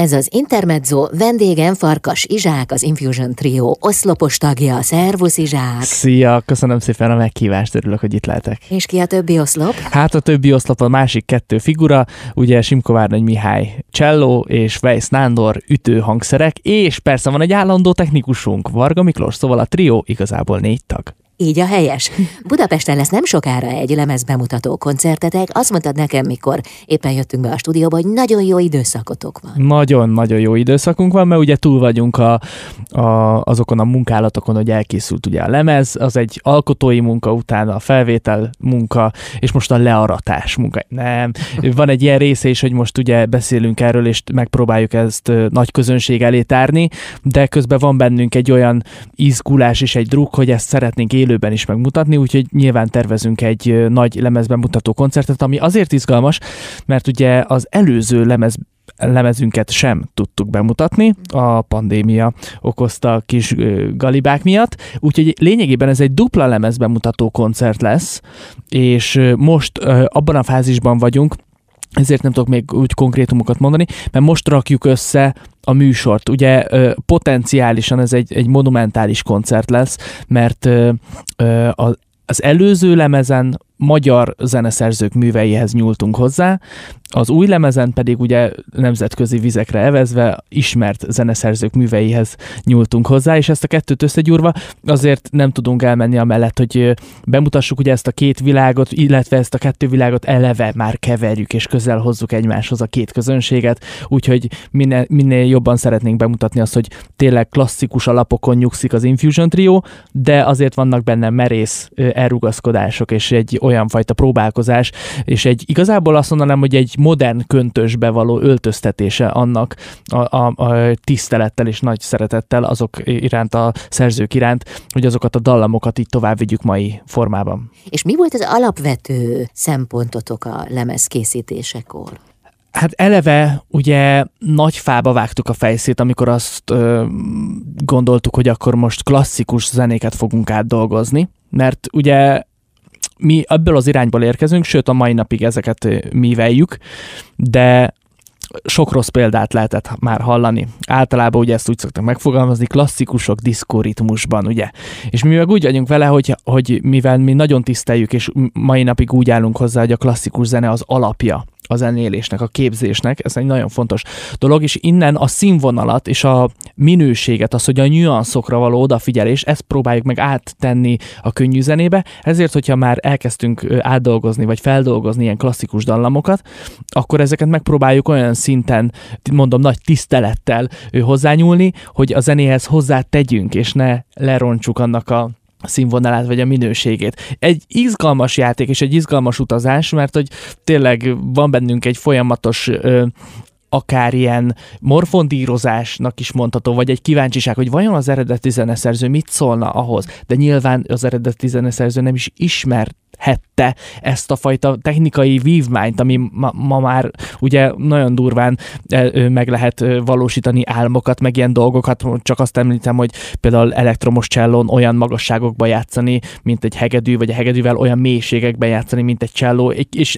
Ez az Intermezzo, vendégem Farkas Izsák, az Infusion Trio oszlopos tagja. Szervusz Izsák! Szia, köszönöm szépen a meghívást, örülök, hogy itt lehetek. És ki a többi oszlop? Hát a többi oszlop a másik kettő figura, ugye Simko Várnagy Mihály Cello és Weiss Nándor ütőhangszerek, és persze van egy állandó technikusunk, Varga Miklós, szóval a trio igazából négy tag. Így a helyes. Budapesten lesz nem sokára egy lemez bemutató koncertetek. Azt mondtad nekem, mikor éppen jöttünk be a stúdióba, hogy nagyon jó időszakotok van. Nagyon-nagyon jó időszakunk van, mert ugye túl vagyunk a, a, azokon a munkálatokon, hogy elkészült ugye a lemez, az egy alkotói munka, utána a felvétel munka, és most a learatás munka. Nem, van egy ilyen része is, hogy most ugye beszélünk erről, és megpróbáljuk ezt nagy közönség elé tárni, de közben van bennünk egy olyan izgulás és egy druk, hogy ezt szeretnénk élő élőben is megmutatni, úgyhogy nyilván tervezünk egy nagy lemezben mutató koncertet, ami azért izgalmas, mert ugye az előző lemez lemezünket sem tudtuk bemutatni, a pandémia okozta kis galibák miatt, úgyhogy lényegében ez egy dupla lemez bemutató koncert lesz, és most abban a fázisban vagyunk, ezért nem tudok még úgy konkrétumokat mondani, mert most rakjuk össze a műsort. Ugye potenciálisan ez egy, egy monumentális koncert lesz, mert az előző lemezen magyar zeneszerzők műveihez nyúltunk hozzá, az új lemezen pedig ugye nemzetközi vizekre evezve ismert zeneszerzők műveihez nyúltunk hozzá, és ezt a kettőt összegyúrva azért nem tudunk elmenni amellett, hogy bemutassuk ugye ezt a két világot, illetve ezt a kettő világot eleve már keverjük, és közel hozzuk egymáshoz a két közönséget, úgyhogy minél, minél jobban szeretnénk bemutatni azt, hogy tényleg klasszikus alapokon nyugszik az Infusion Trio, de azért vannak benne merész elrugaszkodások, és egy olyan fajta próbálkozás, és egy igazából azt mondanám, hogy egy modern köntösbe való öltöztetése annak a, a, a tisztelettel és nagy szeretettel azok iránt, a szerzők iránt, hogy azokat a dallamokat így tovább vigyük mai formában. És mi volt az alapvető szempontotok a lemez készítésekor? Hát eleve ugye nagy fába vágtuk a fejszét, amikor azt ö, gondoltuk, hogy akkor most klasszikus zenéket fogunk átdolgozni, mert ugye mi ebből az irányból érkezünk, sőt a mai napig ezeket műveljük, de sok rossz példát lehetett már hallani. Általában ugye ezt úgy szoktak megfogalmazni, klasszikusok diszkoritmusban, ugye. És mi meg úgy vagyunk vele, hogy, hogy mivel mi nagyon tiszteljük, és mai napig úgy állunk hozzá, hogy a klasszikus zene az alapja a zenélésnek, a képzésnek, ez egy nagyon fontos dolog, és innen a színvonalat és a minőséget, az, hogy a nüanszokra való odafigyelés, ezt próbáljuk meg áttenni a könnyű zenébe, ezért, hogyha már elkezdtünk átdolgozni, vagy feldolgozni ilyen klasszikus dallamokat, akkor ezeket megpróbáljuk olyan szinten, mondom, nagy tisztelettel hozzányúlni, hogy a zenéhez hozzá tegyünk, és ne lerontsuk annak a színvonalát vagy a minőségét. Egy izgalmas játék és egy izgalmas utazás, mert hogy tényleg van bennünk egy folyamatos ö, akár ilyen morfondírozásnak is mondható, vagy egy kíváncsiság, hogy vajon az eredeti zeneszerző mit szólna ahhoz, de nyilván az eredeti zeneszerző nem is ismerhette ezt a fajta technikai vívmányt, ami ma, ma már ugye nagyon durván meg lehet valósítani álmokat, meg ilyen dolgokat, csak azt említem, hogy például elektromos csellón olyan magasságokba játszani, mint egy hegedű, vagy a hegedűvel olyan mélységekbe játszani, mint egy cselló, és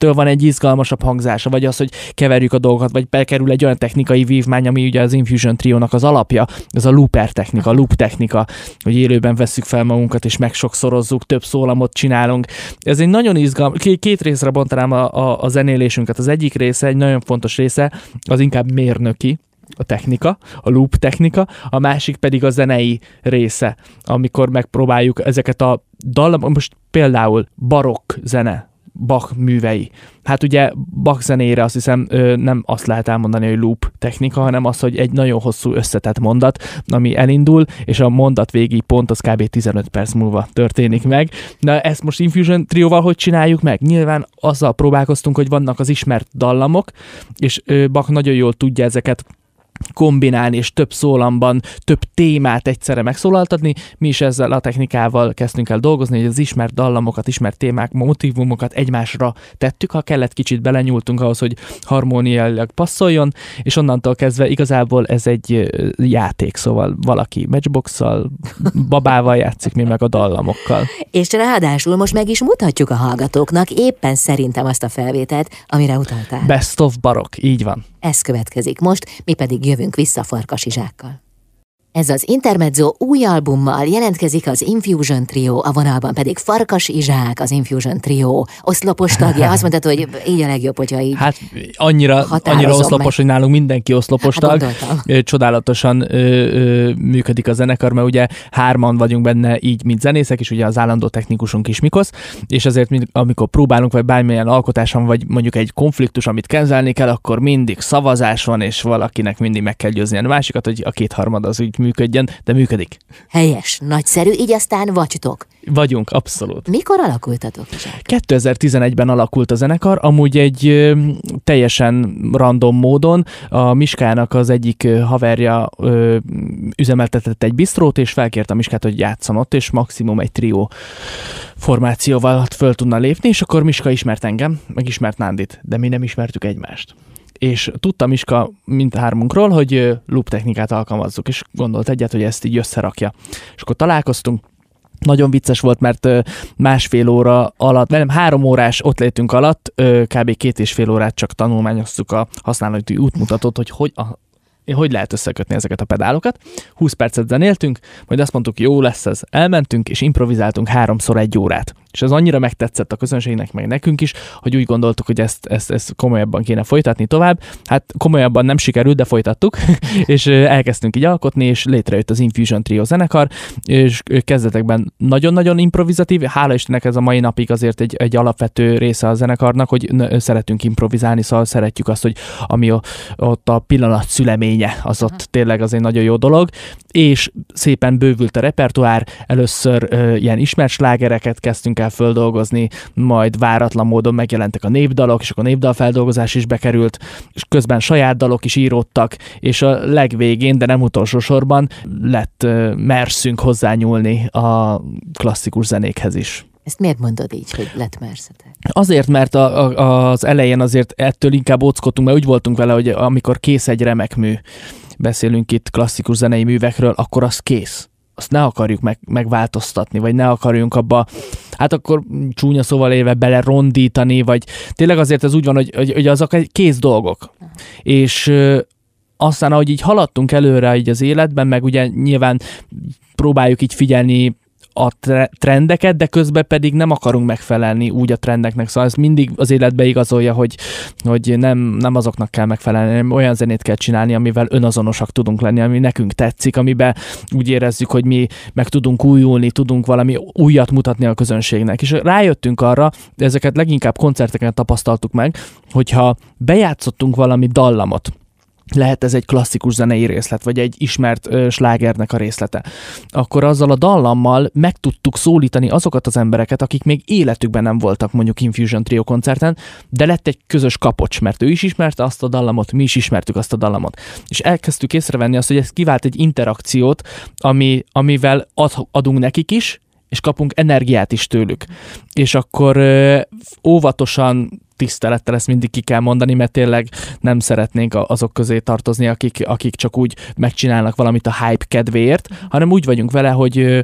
ettől van egy izgalmasabb hangzása, vagy az, hogy keverjük a dolgokat, vagy bekerül egy olyan technikai vívmány, ami ugye az Infusion Triónak az alapja, ez a looper technika, loop technika, hogy élőben vesszük fel magunkat, és megsokszorozzuk, több szólamot csinálunk. Ez egy nagyon izgalmas, két részre bontanám a, a, a zenélésünket. Az egyik része, egy nagyon fontos része, az inkább mérnöki, a technika, a loop technika, a másik pedig a zenei része, amikor megpróbáljuk ezeket a dallam, most például barokk zene, Bach művei. Hát ugye Bach zenére azt hiszem nem azt lehet elmondani, hogy loop technika, hanem az, hogy egy nagyon hosszú összetett mondat, ami elindul, és a mondat végi pont az kb. 15 perc múlva történik meg. Na ezt most Infusion trióval hogy csináljuk meg? Nyilván azzal próbálkoztunk, hogy vannak az ismert dallamok, és Bach nagyon jól tudja ezeket kombinálni, és több szólamban több témát egyszerre megszólaltatni. Mi is ezzel a technikával kezdtünk el dolgozni, hogy az ismert dallamokat, ismert témák, motivumokat egymásra tettük, ha kellett, kicsit belenyúltunk ahhoz, hogy harmóniailag passzoljon, és onnantól kezdve igazából ez egy játék, szóval valaki matchbox-szal, babával játszik, mi meg a dallamokkal. És ráadásul most meg is mutatjuk a hallgatóknak éppen szerintem azt a felvételt, amire utaltál. Best of barok, így van. Ez következik most, mi pedig jövünk vissza Farkasizsákkal. Ez az Intermezzo új albummal jelentkezik az Infusion Trio, a vonalban pedig Farkas Izsák, az Infusion Trio oszlopos tagja. Azt mondtad, hogy így a legjobb, hogyha így Hát annyira, annyira oszlopos, meg. hogy nálunk mindenki oszlopos hát, tag. Gondoltam. Csodálatosan ö, ö, működik a zenekar, mert ugye hárman vagyunk benne így, mint zenészek, és ugye az állandó technikusunk is Mikosz, és ezért amikor próbálunk, vagy bármilyen alkotáson, vagy mondjuk egy konfliktus, amit kezelni kell, akkor mindig szavazás van, és valakinek mindig meg kell győzni a másikat, hogy a kétharmad az úgy működjön, de működik. Helyes, nagyszerű, így aztán vagytok. Vagyunk, abszolút. Mikor alakultatok? 2011-ben alakult a zenekar, amúgy egy ö, teljesen random módon. A Miskának az egyik haverja ö, üzemeltetett egy bistrót, és felkért a Miskát, hogy játszon ott, és maximum egy trió formációval föl tudna lépni, és akkor Miska ismert engem, meg ismert Nándit, de mi nem ismertük egymást és tudtam Iska mindhármunkról, hogy loop technikát alkalmazzuk, és gondolt egyet, hogy ezt így összerakja. És akkor találkoztunk, nagyon vicces volt, mert másfél óra alatt, nem három órás ott létünk alatt, kb. két és fél órát csak tanulmányoztuk a használati útmutatót, hogy hogy a hogy lehet összekötni ezeket a pedálokat. 20 percet zenéltünk, majd azt mondtuk, jó lesz ez. Elmentünk és improvizáltunk háromszor egy órát. És ez annyira megtetszett a közönségnek, meg nekünk is, hogy úgy gondoltuk, hogy ezt, ezt, ezt komolyabban kéne folytatni tovább. Hát komolyabban nem sikerült, de folytattuk, és elkezdtünk így alkotni, és létrejött az Infusion Trio zenekar, és kezdetekben nagyon-nagyon improvizatív, hála Istennek ez a mai napig azért egy, egy alapvető része a zenekarnak, hogy szeretünk improvizálni, szóval szeretjük azt, hogy ami ott a pillanat szüleménye, az ott tényleg az egy nagyon jó dolog, és szépen bővült a repertoár, először ö, ilyen ismert slágereket kezdtünk el földolgozni, majd váratlan módon megjelentek a népdalok, és akkor a népdalfeldolgozás is bekerült, és közben saját dalok is íródtak, és a legvégén, de nem utolsó sorban lett merszünk hozzányúlni a klasszikus zenékhez is. Ezt miért mondod így, hogy lett merszetek? Azért, mert a, a, az elején azért ettől inkább óckodtunk, mert úgy voltunk vele, hogy amikor kész egy remek mű, beszélünk itt klasszikus zenei művekről, akkor az kész azt ne akarjuk meg, megváltoztatni, vagy ne akarjunk abba, hát akkor csúnya szóval éve belerondítani, vagy tényleg azért ez úgy van, hogy, hogy, hogy azok kész dolgok. És aztán, ahogy így haladtunk előre így az életben, meg ugye nyilván próbáljuk így figyelni a trendeket, de közben pedig nem akarunk megfelelni úgy a trendeknek. Szóval ez mindig az életbe igazolja, hogy, hogy nem, nem azoknak kell megfelelni, hanem olyan zenét kell csinálni, amivel önazonosak tudunk lenni, ami nekünk tetszik, amiben úgy érezzük, hogy mi meg tudunk újulni, tudunk valami újat mutatni a közönségnek. És rájöttünk arra, ezeket leginkább koncerteken tapasztaltuk meg, hogyha bejátszottunk valami dallamot, lehet ez egy klasszikus zenei részlet, vagy egy ismert ö, slágernek a részlete, akkor azzal a dallammal meg tudtuk szólítani azokat az embereket, akik még életükben nem voltak mondjuk Infusion Trio koncerten, de lett egy közös kapocs, mert ő is ismerte azt a dallamot, mi is ismertük azt a dallamot. És elkezdtük észrevenni azt, hogy ez kivált egy interakciót, ami, amivel ad, adunk nekik is, és kapunk energiát is tőlük. És akkor óvatosan tisztelettel ezt mindig ki kell mondani, mert tényleg nem szeretnénk azok közé tartozni, akik, akik csak úgy megcsinálnak valamit a hype kedvéért, hanem úgy vagyunk vele, hogy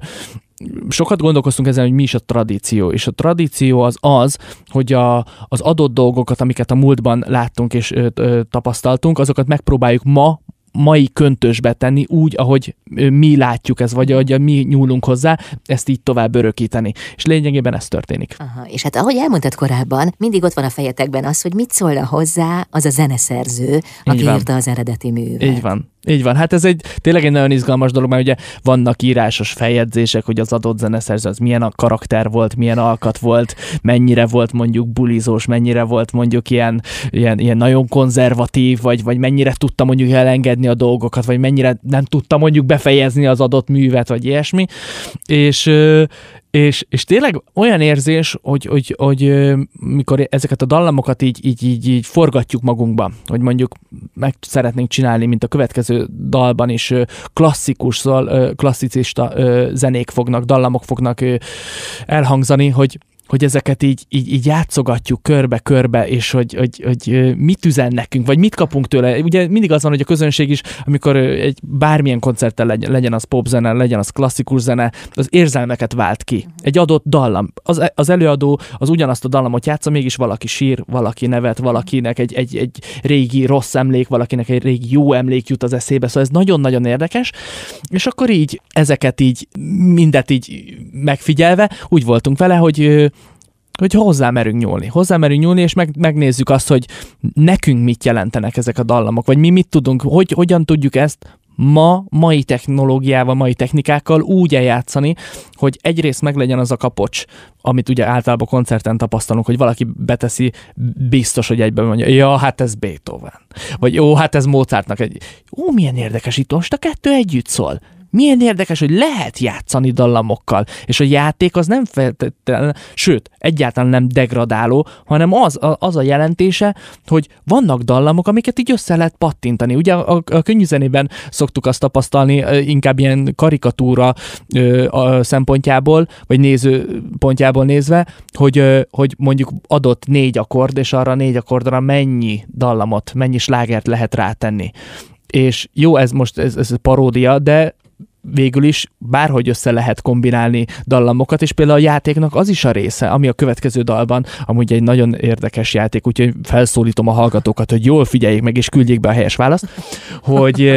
sokat gondolkoztunk ezen, hogy mi is a tradíció, és a tradíció az az, hogy a, az adott dolgokat, amiket a múltban láttunk és ö, ö, tapasztaltunk, azokat megpróbáljuk ma mai köntösbe tenni úgy, ahogy mi látjuk ez, vagy ahogy mi nyúlunk hozzá, ezt így tovább örökíteni. És lényegében ez történik. Aha, és hát ahogy elmondtad korábban, mindig ott van a fejetekben az, hogy mit szólna hozzá az a zeneszerző, aki írta az eredeti művet. Így van. Így van, hát ez egy tényleg egy nagyon izgalmas dolog, mert ugye vannak írásos feljegyzések, hogy az adott zeneszerző az milyen a karakter volt, milyen alkat volt, mennyire volt mondjuk bulizós, mennyire volt mondjuk ilyen, ilyen, ilyen nagyon konzervatív, vagy, vagy mennyire tudta mondjuk elengedni a dolgokat, vagy mennyire nem tudta mondjuk befejezni az adott művet, vagy ilyesmi. És, és, és tényleg olyan érzés, hogy, hogy, hogy mikor ezeket a dallamokat így, így, így, így forgatjuk magunkba, hogy mondjuk meg szeretnénk csinálni, mint a következő dalban is klasszikus, klasszicista zenék fognak, dallamok fognak elhangzani, hogy hogy ezeket így, így, így játszogatjuk körbe-körbe, és hogy, hogy, hogy mit üzen nekünk, vagy mit kapunk tőle. Ugye mindig az van, hogy a közönség is, amikor egy bármilyen koncerttel legyen, legyen az popzene, legyen az klasszikus zene, az érzelmeket vált ki. Egy adott dallam. Az, az előadó az ugyanazt a dallamot játsza, mégis valaki sír, valaki nevet, valakinek egy, egy, egy régi rossz emlék, valakinek egy régi jó emlék jut az eszébe, szóval ez nagyon-nagyon érdekes, és akkor így ezeket így mindet így megfigyelve úgy voltunk vele, hogy hogy hozzá merünk nyúlni. Hozzá merünk nyúlni, és meg, megnézzük azt, hogy nekünk mit jelentenek ezek a dallamok, vagy mi mit tudunk, hogy, hogyan tudjuk ezt ma, mai technológiával, mai technikákkal úgy eljátszani, hogy egyrészt meglegyen az a kapocs, amit ugye általában koncerten tapasztalunk, hogy valaki beteszi, biztos, hogy egyben mondja, ja, hát ez Beethoven. Vagy jó, hát ez Mozartnak egy... Ó, milyen érdekes, itt most a kettő együtt szól milyen érdekes, hogy lehet játszani dallamokkal, és a játék az nem feltétlenül, sőt, egyáltalán nem degradáló, hanem az a, az a jelentése, hogy vannak dallamok, amiket így össze lehet pattintani. Ugye a, a könnyűzenében szoktuk azt tapasztalni, inkább ilyen karikatúra ö, a szempontjából, vagy néző pontjából nézve, hogy, ö, hogy mondjuk adott négy akkord, és arra négy akkordra mennyi dallamot, mennyi slágert lehet rátenni és jó, ez most ez, ez paródia, de végül is bárhogy össze lehet kombinálni dallamokat, és például a játéknak az is a része, ami a következő dalban amúgy egy nagyon érdekes játék, úgyhogy felszólítom a hallgatókat, hogy jól figyeljék meg, és küldjék be a helyes választ, hogy,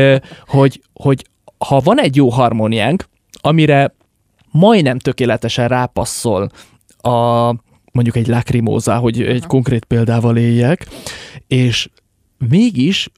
hogy, hogy ha van egy jó harmóniánk, amire majdnem tökéletesen rápasszol a mondjuk egy lakrimóza, hogy egy konkrét példával éljek, és mégis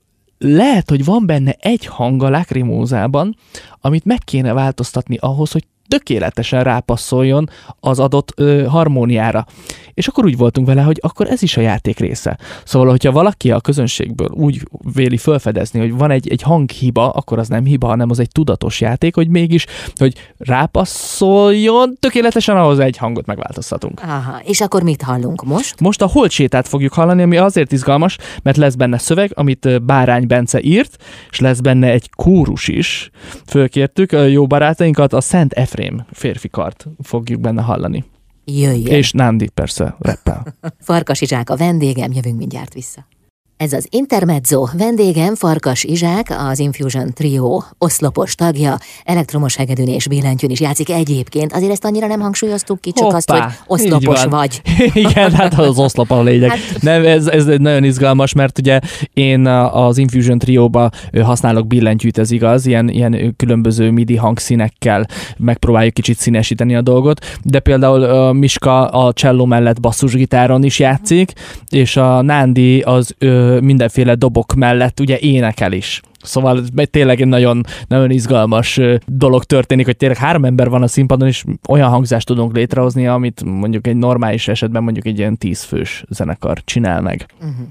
lehet, hogy van benne egy hang a lakrimózában, amit meg kéne változtatni ahhoz, hogy tökéletesen rápasszoljon az adott ö, harmóniára. És akkor úgy voltunk vele, hogy akkor ez is a játék része. Szóval, hogyha valaki a közönségből úgy véli felfedezni, hogy van egy, egy hanghiba, akkor az nem hiba, hanem az egy tudatos játék, hogy mégis, hogy rápasszoljon, tökéletesen ahhoz egy hangot megváltoztatunk. Aha, és akkor mit hallunk most? Most a holtsétát fogjuk hallani, ami azért izgalmas, mert lesz benne szöveg, amit Bárány Bence írt, és lesz benne egy kórus is. Fölkértük jó barátainkat, a Szent Efrem extrém férfi kart fogjuk benne hallani. Jöjjön. És Nandi persze reppel. Farkas Izsák a vendégem, jövünk mindjárt vissza. Ez az Intermezzo, vendégem Farkas Izsák, az Infusion Trio oszlopos tagja, elektromos hegedűn és billentyűn is játszik egyébként. Azért ezt annyira nem hangsúlyoztuk ki, csak Hoppá, azt, hogy oszlopos vagy. Igen, hát az oszlop a lényeg. Hát... Nem, ez, ez nagyon izgalmas, mert ugye én az Infusion Trio-ba használok billentyűt, ez igaz, ilyen, ilyen különböző MIDI hangszínekkel megpróbáljuk kicsit színesíteni a dolgot, de például Miska a cello mellett basszusgitáron is játszik, és a Nándi az mindenféle dobok mellett ugye énekel is. Szóval tényleg egy nagyon, nagyon izgalmas dolog történik, hogy tényleg három ember van a színpadon, és olyan hangzást tudunk létrehozni, amit mondjuk egy normális esetben mondjuk egy ilyen tízfős zenekar csinál meg. Uh-huh.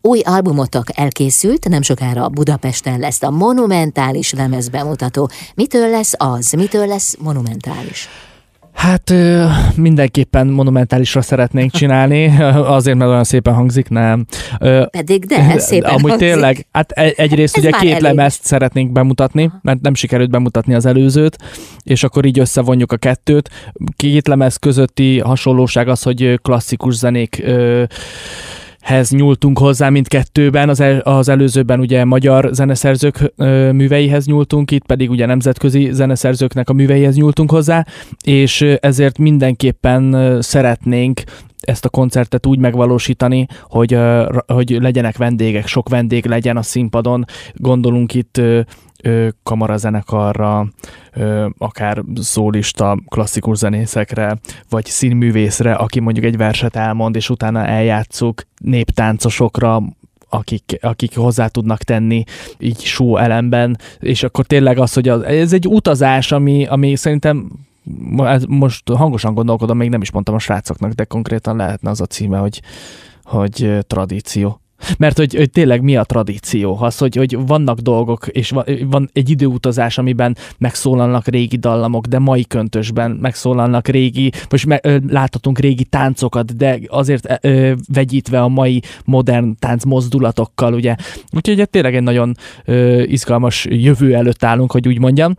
Új albumotok elkészült, nem sokára Budapesten lesz a monumentális lemez bemutató. Mitől lesz az? Mitől lesz monumentális? Hát mindenképpen monumentálisra szeretnénk csinálni, azért, mert olyan szépen hangzik, nem. Pedig de, szépen Amúgy hangzik. tényleg, hát e, egyrészt Ez ugye két elég. lemezt szeretnénk bemutatni, mert nem sikerült bemutatni az előzőt, és akkor így összevonjuk a kettőt. Két lemez közötti hasonlóság az, hogy klasszikus zenék hez nyúltunk hozzá mindkettőben, az, el, az előzőben ugye magyar zeneszerzők ö, műveihez nyúltunk, itt pedig ugye nemzetközi zeneszerzőknek a műveihez nyúltunk hozzá, és ezért mindenképpen szeretnénk ezt a koncertet úgy megvalósítani, hogy, hogy legyenek vendégek, sok vendég legyen a színpadon. Gondolunk itt kamarazenekarra, akár szólista klasszikus zenészekre, vagy színművészre, aki mondjuk egy verset elmond, és utána eljátszuk néptáncosokra, akik, akik hozzá tudnak tenni így show elemben, és akkor tényleg az, hogy ez egy utazás, ami, ami szerintem most hangosan gondolkodom, még nem is mondtam a srácoknak, de konkrétan lehetne az a címe, hogy, hogy tradíció. Mert hogy, hogy tényleg mi a tradíció? Az, hogy, hogy vannak dolgok, és van, egy időutazás, amiben megszólalnak régi dallamok, de mai köntösben megszólalnak régi, most me, ö, láthatunk régi táncokat, de azért ö, vegyítve a mai modern tánc mozdulatokkal, ugye. Úgyhogy tényleg egy nagyon ö, izgalmas jövő előtt állunk, hogy úgy mondjam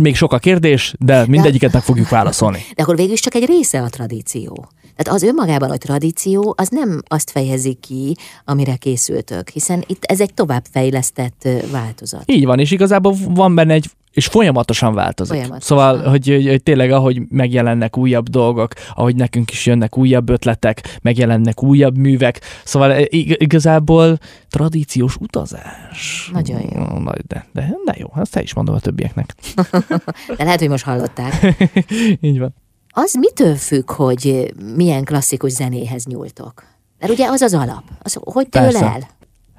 még sok a kérdés, de mindegyiket meg fogjuk válaszolni. De akkor végül is csak egy része a tradíció. Tehát az önmagában, hogy tradíció, az nem azt fejezi ki, amire készültök, hiszen itt ez egy továbbfejlesztett változat. Így van, és igazából van benne egy és folyamatosan változik. Folyamatosan. Szóval, hogy, hogy, hogy tényleg ahogy megjelennek újabb dolgok, ahogy nekünk is jönnek újabb ötletek, megjelennek újabb művek, szóval igazából tradíciós utazás. Nagyon jó. De, de, de jó, ezt te is mondom a többieknek. de lehet, hogy most hallották. Így van. Az mitől függ, hogy milyen klasszikus zenéhez nyúltok? Mert ugye az az alap. Az, hogy től el?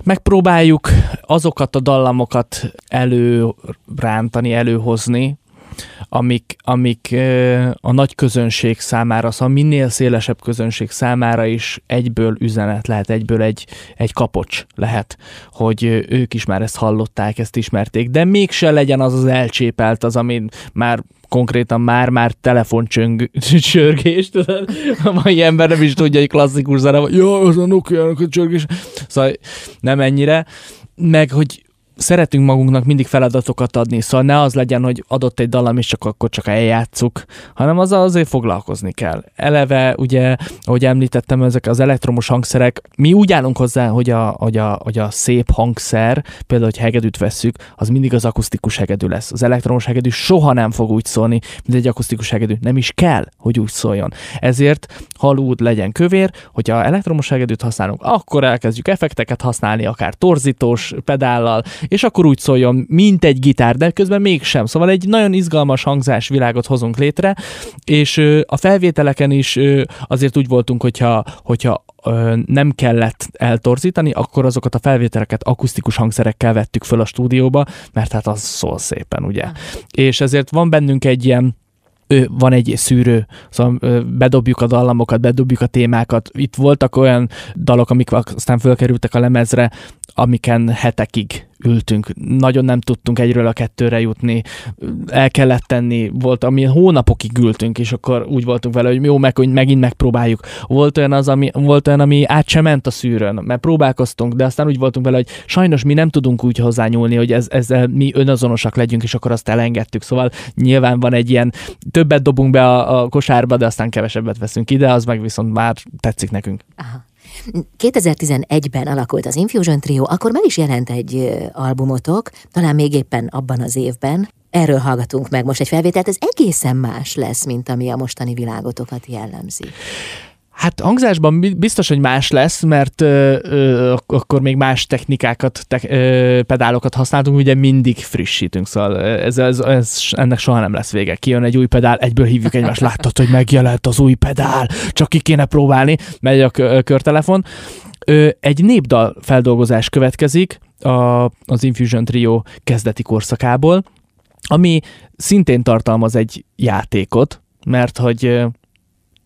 Megpróbáljuk azokat a dallamokat előrántani, előhozni, amik, amik a nagy közönség számára, szóval minél szélesebb közönség számára is egyből üzenet lehet, egyből egy, egy kapocs lehet, hogy ők is már ezt hallották, ezt ismerték, de mégse legyen az az elcsépelt, az, ami már konkrétan már-már telefoncsörgés, tudod? A mai ember nem is tudja, hogy klasszikus zene, vagy jó, az a Nokia-nak a csörgés. Szóval nem ennyire. Meg, hogy szeretünk magunknak mindig feladatokat adni, szóval ne az legyen, hogy adott egy dallam, és csak akkor csak eljátszuk, hanem az azért foglalkozni kell. Eleve, ugye, ahogy említettem, ezek az elektromos hangszerek, mi úgy állunk hozzá, hogy a, hogy a, hogy a szép hangszer, például, hogy hegedűt vesszük, az mindig az akusztikus hegedű lesz. Az elektromos hegedű soha nem fog úgy szólni, mint egy akusztikus hegedű. Nem is kell, hogy úgy szóljon. Ezért halúd legyen kövér, hogyha elektromos hegedűt használunk, akkor elkezdjük effekteket használni, akár torzítós pedállal, és akkor úgy szóljon, mint egy gitár, de közben mégsem. Szóval egy nagyon izgalmas hangzásvilágot hozunk létre, és a felvételeken is azért úgy voltunk, hogyha, hogyha nem kellett eltorzítani, akkor azokat a felvételeket akusztikus hangszerekkel vettük föl a stúdióba, mert hát az szól szépen, ugye. És ezért van bennünk egy ilyen van egy szűrő, szóval bedobjuk a dallamokat, bedobjuk a témákat. Itt voltak olyan dalok, amik aztán fölkerültek a lemezre, amiken hetekig ültünk, nagyon nem tudtunk egyről a kettőre jutni, el kellett tenni, volt, ami hónapokig ültünk, és akkor úgy voltunk vele, hogy jó, meg, hogy megint megpróbáljuk. Volt olyan, az, ami, volt olyan, ami át sem ment a szűrőn, mert próbálkoztunk, de aztán úgy voltunk vele, hogy sajnos mi nem tudunk úgy hozzányúlni, hogy ez, ezzel mi önazonosak legyünk, és akkor azt elengedtük. Szóval nyilván van egy ilyen, többet dobunk be a, a kosárba, de aztán kevesebbet veszünk ide, az meg viszont már tetszik nekünk. Aha. 2011-ben alakult az Infusion Trio, akkor meg is jelent egy albumotok, talán még éppen abban az évben. Erről hallgatunk meg most egy felvételt, ez egészen más lesz, mint ami a mostani világotokat jellemzi. Hát hangzásban biztos, hogy más lesz, mert ö, ö, akkor még más technikákat, te, ö, pedálokat használtunk, ugye mindig frissítünk, szóval ez, ez, ez, ennek soha nem lesz vége. Kijön egy új pedál, egyből hívjuk egymást, láttad, hogy megjelent az új pedál, csak ki kéne próbálni, megy a körtelefon. Ö, egy népdal feldolgozás következik a, az Infusion Trio kezdeti korszakából, ami szintén tartalmaz egy játékot, mert hogy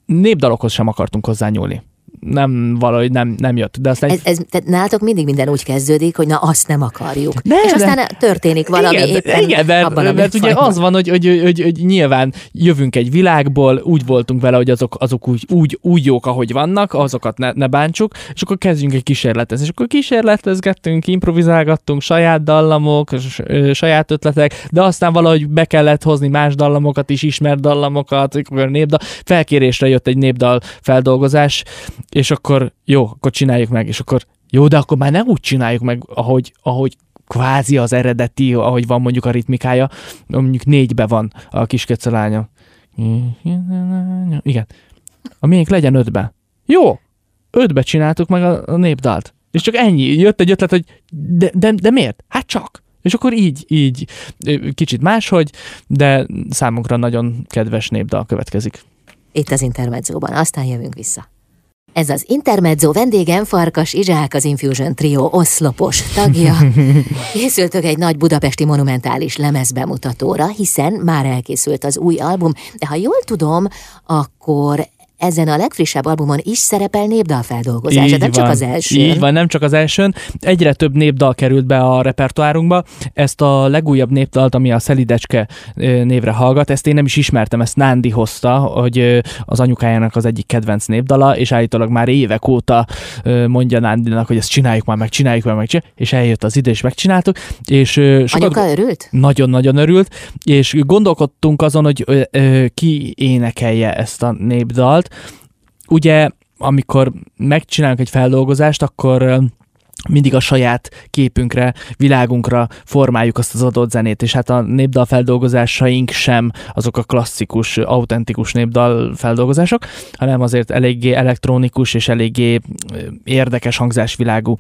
népdalokhoz sem akartunk hozzányúlni nem valahogy nem, nem jött. De aztán... Ez, ez, tehát nálatok mindig minden úgy kezdődik, hogy na azt nem akarjuk. Ne, és aztán de... történik valami igen, éppen igen, mert, abban a mert ugye az van, hogy, hogy, hogy, hogy, hogy nyilván jövünk egy világból, úgy voltunk vele, hogy azok, azok úgy, úgy, úgy jók, ahogy vannak, azokat ne, ne bántsuk, és akkor kezdjünk egy kísérletezni. És akkor kísérletezgettünk, improvizálgattunk, saját dallamok, saját ötletek, de aztán valahogy be kellett hozni más dallamokat is, ismert dallamokat, népdal. Felkérésre jött egy népdal feldolgozás, és akkor jó, akkor csináljuk meg, és akkor jó, de akkor már nem úgy csináljuk meg, ahogy, ahogy kvázi az eredeti, ahogy van mondjuk a ritmikája, mondjuk négybe van a kiskece lánya. Igen. A miénk legyen ötbe. Jó, ötbe csináltuk meg a, a népdalt. És csak ennyi. Jött egy ötlet, hogy de, de, de miért? Hát csak. És akkor így, így kicsit máshogy, de számunkra nagyon kedves népdal következik. Itt az Intermedzóban, aztán jövünk vissza. Ez az Intermezzo vendégem Farkas Izsák, az Infusion Trio oszlopos tagja. Készültök egy nagy budapesti monumentális lemezbemutatóra, hiszen már elkészült az új album, de ha jól tudom, akkor ezen a legfrissebb albumon is szerepel népdalfeldolgozás, nem van. csak az első. Így van, nem csak az elsőn. Egyre több népdal került be a repertoárunkba. Ezt a legújabb népdalt, ami a Szelidecske névre hallgat, ezt én nem is ismertem, ezt Nándi hozta, hogy az anyukájának az egyik kedvenc népdala, és állítólag már évek óta mondja Nándinak, hogy ezt csináljuk már meg, csináljuk már meg, és eljött az ide, és megcsináltuk. És sokat... Anyuka örült? Nagyon-nagyon örült, és gondolkodtunk azon, hogy ki énekelje ezt a népdalt, ugye amikor megcsinálunk egy feldolgozást, akkor mindig a saját képünkre, világunkra formáljuk azt az adott zenét, és hát a népdal feldolgozásaink sem azok a klasszikus, autentikus népdal feldolgozások, hanem azért eléggé elektronikus és eléggé érdekes hangzásvilágú.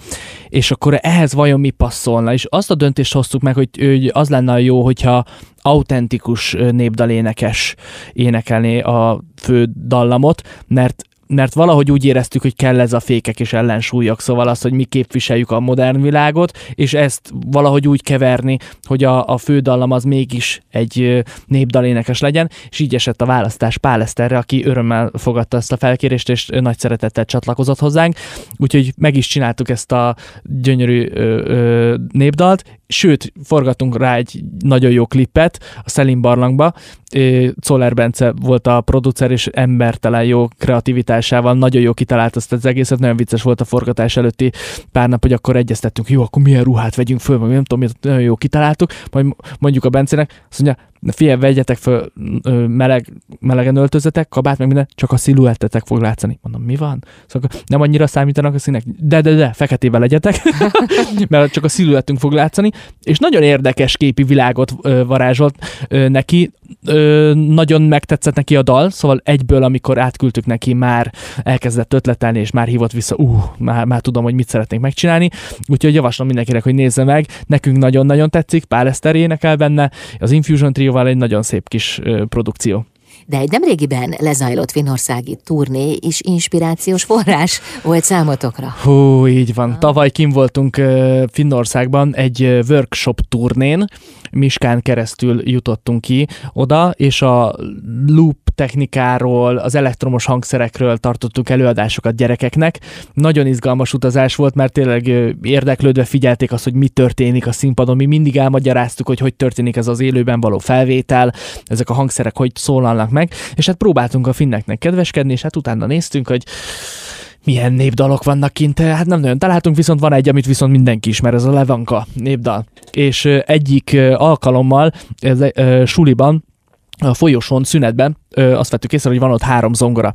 És akkor ehhez vajon mi passzolna? És azt a döntést hoztuk meg, hogy, hogy az lenne jó, hogyha autentikus népdalénekes énekelni a fő dallamot, mert mert valahogy úgy éreztük, hogy kell ez a fékek és ellensúlyok, szóval az, hogy mi képviseljük a modern világot, és ezt valahogy úgy keverni, hogy a, a fődallam az mégis egy népdalénekes legyen, és így esett a választás Pál Eszterre, aki örömmel fogadta ezt a felkérést, és nagy szeretettel csatlakozott hozzánk, úgyhogy meg is csináltuk ezt a gyönyörű ö, ö, népdalt, sőt, forgatunk rá egy nagyon jó klippet a Szelim barlangba, Czoller Bence volt a producer, és embertelen jó kreativitásával nagyon jó kitalált azt az egészet, nagyon vicces volt a forgatás előtti pár nap, hogy akkor egyeztettünk, jó, akkor milyen ruhát vegyünk föl, vagy nem tudom, nagyon jó kitaláltuk, majd mondjuk a Bencének, azt mondja, figyelj, vegyetek föl meleg, melegen öltözetek, kabát, meg minden, csak a sziluettetek fog látszani. Mondom, mi van? Szóval nem annyira számítanak a színek, de, de, de, feketével legyetek, mert csak a sziluettünk fog látszani, és nagyon érdekes képi világot varázsolt neki, nagyon megtetszett neki a dal, szóval egyből, amikor átküldtük neki, már elkezdett ötletelni, és már hívott vissza, uh, már, már tudom, hogy mit szeretnénk megcsinálni, úgyhogy javaslom mindenkinek, hogy nézze meg, nekünk nagyon-nagyon tetszik, Pál Eszter énekel benne, az Infusion Trio-val egy nagyon szép kis produkció. De egy nemrégiben lezajlott finországi turné is inspirációs forrás volt számotokra. Hú, így van. Tavaly kim voltunk Finnországban egy workshop turnén, Miskán keresztül jutottunk ki oda, és a loop technikáról, az elektromos hangszerekről tartottunk előadásokat gyerekeknek. Nagyon izgalmas utazás volt, mert tényleg érdeklődve figyelték azt, hogy mi történik a színpadon. Mi mindig elmagyaráztuk, hogy hogy történik ez az élőben való felvétel, ezek a hangszerek hogy szólalnak meg, és hát próbáltunk a finneknek kedveskedni, és hát utána néztünk, hogy milyen népdalok vannak kint, hát nem nagyon találtunk, viszont van egy, amit viszont mindenki ismer, ez a Levanka népdal. És egyik alkalommal ez, suliban a folyosón, szünetben ö, azt vettük észre, hogy van ott három zongora.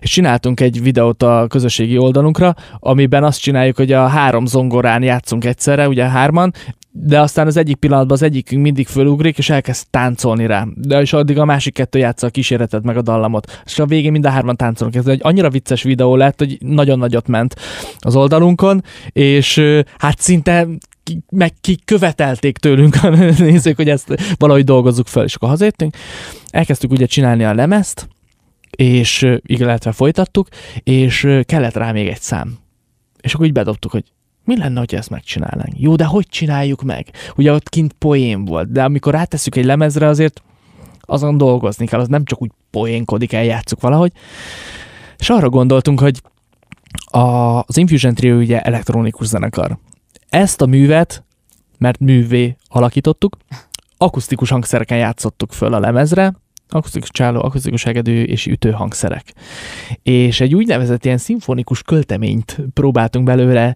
És csináltunk egy videót a közösségi oldalunkra, amiben azt csináljuk, hogy a három zongorán játszunk egyszerre, ugye hárman, de aztán az egyik pillanatban az egyikünk mindig fölugrik, és elkezd táncolni rá. De és addig a másik kettő játsza a kíséretet, meg a dallamot. És a végén mind a hárman táncolunk. Ez egy annyira vicces videó lett, hogy nagyon nagyot ment az oldalunkon, és hát szinte meg ki követelték tőlünk a nézők, hogy ezt valahogy dolgozzuk fel, és akkor hazajöttünk. Elkezdtük ugye csinálni a lemezt, és illetve folytattuk, és kellett rá még egy szám. És akkor így bedobtuk, hogy mi lenne, hogy ezt megcsinálnánk? Jó, de hogy csináljuk meg? Ugye ott kint poén volt, de amikor rátesszük egy lemezre, azért azon dolgozni kell, az nem csak úgy poénkodik, eljátszuk valahogy. És arra gondoltunk, hogy az Infusion Trio ugye elektronikus zenekar. Ezt a művet, mert művé alakítottuk, akusztikus hangszereken játszottuk föl a lemezre, akusztikus csáló, akusztikus hegedű és ütőhangszerek. És egy úgynevezett ilyen szimfonikus költeményt próbáltunk belőle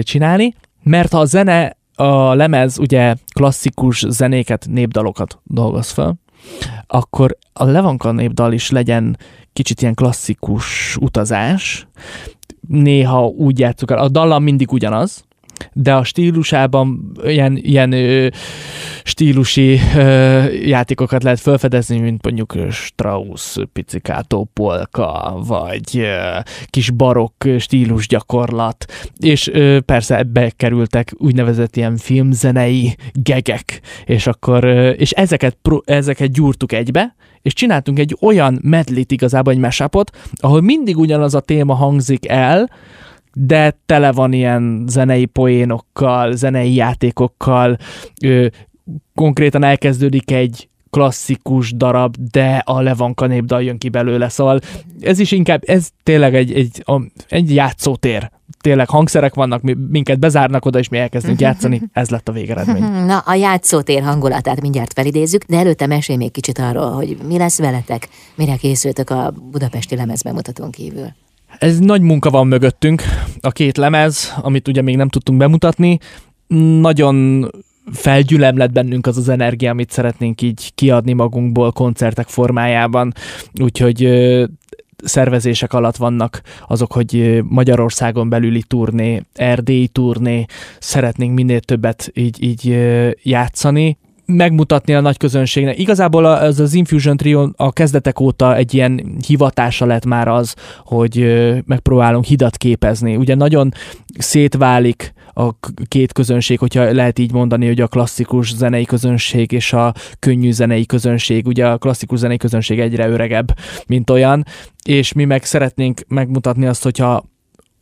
csinálni, mert a zene, a lemez ugye klasszikus zenéket, népdalokat dolgoz fel, akkor a Levanka népdal is legyen kicsit ilyen klasszikus utazás, néha úgy játszuk el, a dallam mindig ugyanaz, de a stílusában ilyen, ilyen ö, stílusi játékokat lehet felfedezni, mint mondjuk Strauss, picikátó polka, vagy kis barokk stílus gyakorlat, és persze ebbe kerültek úgynevezett ilyen filmzenei gegek, és akkor, és ezeket, ezeket gyúrtuk egybe, és csináltunk egy olyan medlit igazából, egy mesapot, ahol mindig ugyanaz a téma hangzik el, de tele van ilyen zenei poénokkal, zenei játékokkal, ö, konkrétan elkezdődik egy klasszikus darab, de a Levanka népdal jön ki belőle, szóval ez is inkább, ez tényleg egy, egy, egy játszótér. Tényleg hangszerek vannak, minket bezárnak oda, és mi elkezdünk játszani, ez lett a végeredmény. Na, a játszótér hangulatát mindjárt felidézzük, de előtte mesélj még kicsit arról, hogy mi lesz veletek, mire készültök a budapesti lemezbemutatón kívül. Ez nagy munka van mögöttünk, a két lemez, amit ugye még nem tudtunk bemutatni. Nagyon felgyülemlett bennünk az az energia, amit szeretnénk így kiadni magunkból koncertek formájában. Úgyhogy szervezések alatt vannak azok, hogy Magyarországon belüli turné, erdélyi turné, szeretnénk minél többet így, így játszani, megmutatni a nagy közönségnek. Igazából az, az Infusion Trio a kezdetek óta egy ilyen hivatása lett már az, hogy megpróbálunk hidat képezni. Ugye nagyon szétválik a két közönség, hogyha lehet így mondani, hogy a klasszikus zenei közönség és a könnyű zenei közönség. Ugye a klasszikus zenei közönség egyre öregebb, mint olyan, és mi meg szeretnénk megmutatni azt, hogyha,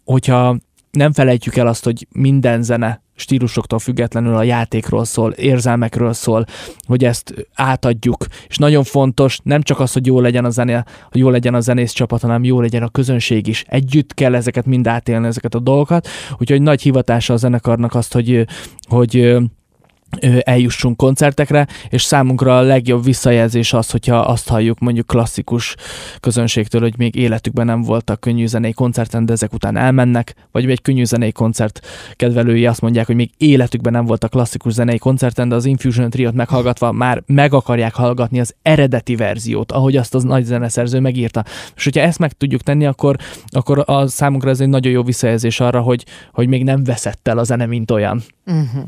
hogyha nem felejtjük el azt, hogy minden zene stílusoktól függetlenül a játékról szól, érzelmekről szól, hogy ezt átadjuk. És nagyon fontos nem csak az, hogy jó legyen a zené, hogy jó legyen a zenész csapat, hanem jó legyen a közönség is. Együtt kell ezeket mind átélni, ezeket a dolgokat. Úgyhogy nagy hivatása a zenekarnak azt, hogy, hogy eljussunk koncertekre, és számunkra a legjobb visszajelzés az, hogyha azt halljuk mondjuk klasszikus közönségtől, hogy még életükben nem voltak könnyű zenei koncerten, de ezek után elmennek, vagy egy könnyű zenei koncert kedvelői azt mondják, hogy még életükben nem voltak klasszikus zenei koncerten, de az Infusion Triot meghallgatva már meg akarják hallgatni az eredeti verziót, ahogy azt az nagy zeneszerző megírta. És hogyha ezt meg tudjuk tenni, akkor, akkor a számunkra ez egy nagyon jó visszajelzés arra, hogy, hogy még nem veszett el a zene, mint olyan. Uh-huh.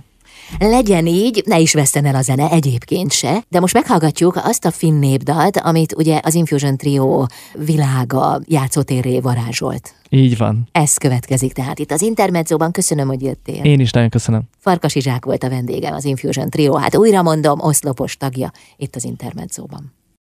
Legyen így, ne is veszten el a zene egyébként se, de most meghallgatjuk azt a finn népdalt, amit ugye az Infusion Trio világa játszótérré varázsolt. Így van. Ez következik tehát itt az Intermedzóban. Köszönöm, hogy jöttél. Én is nagyon köszönöm. Farkas Izsák volt a vendégem az Infusion Trio. Hát újra mondom, oszlopos tagja itt az Intermedzóban.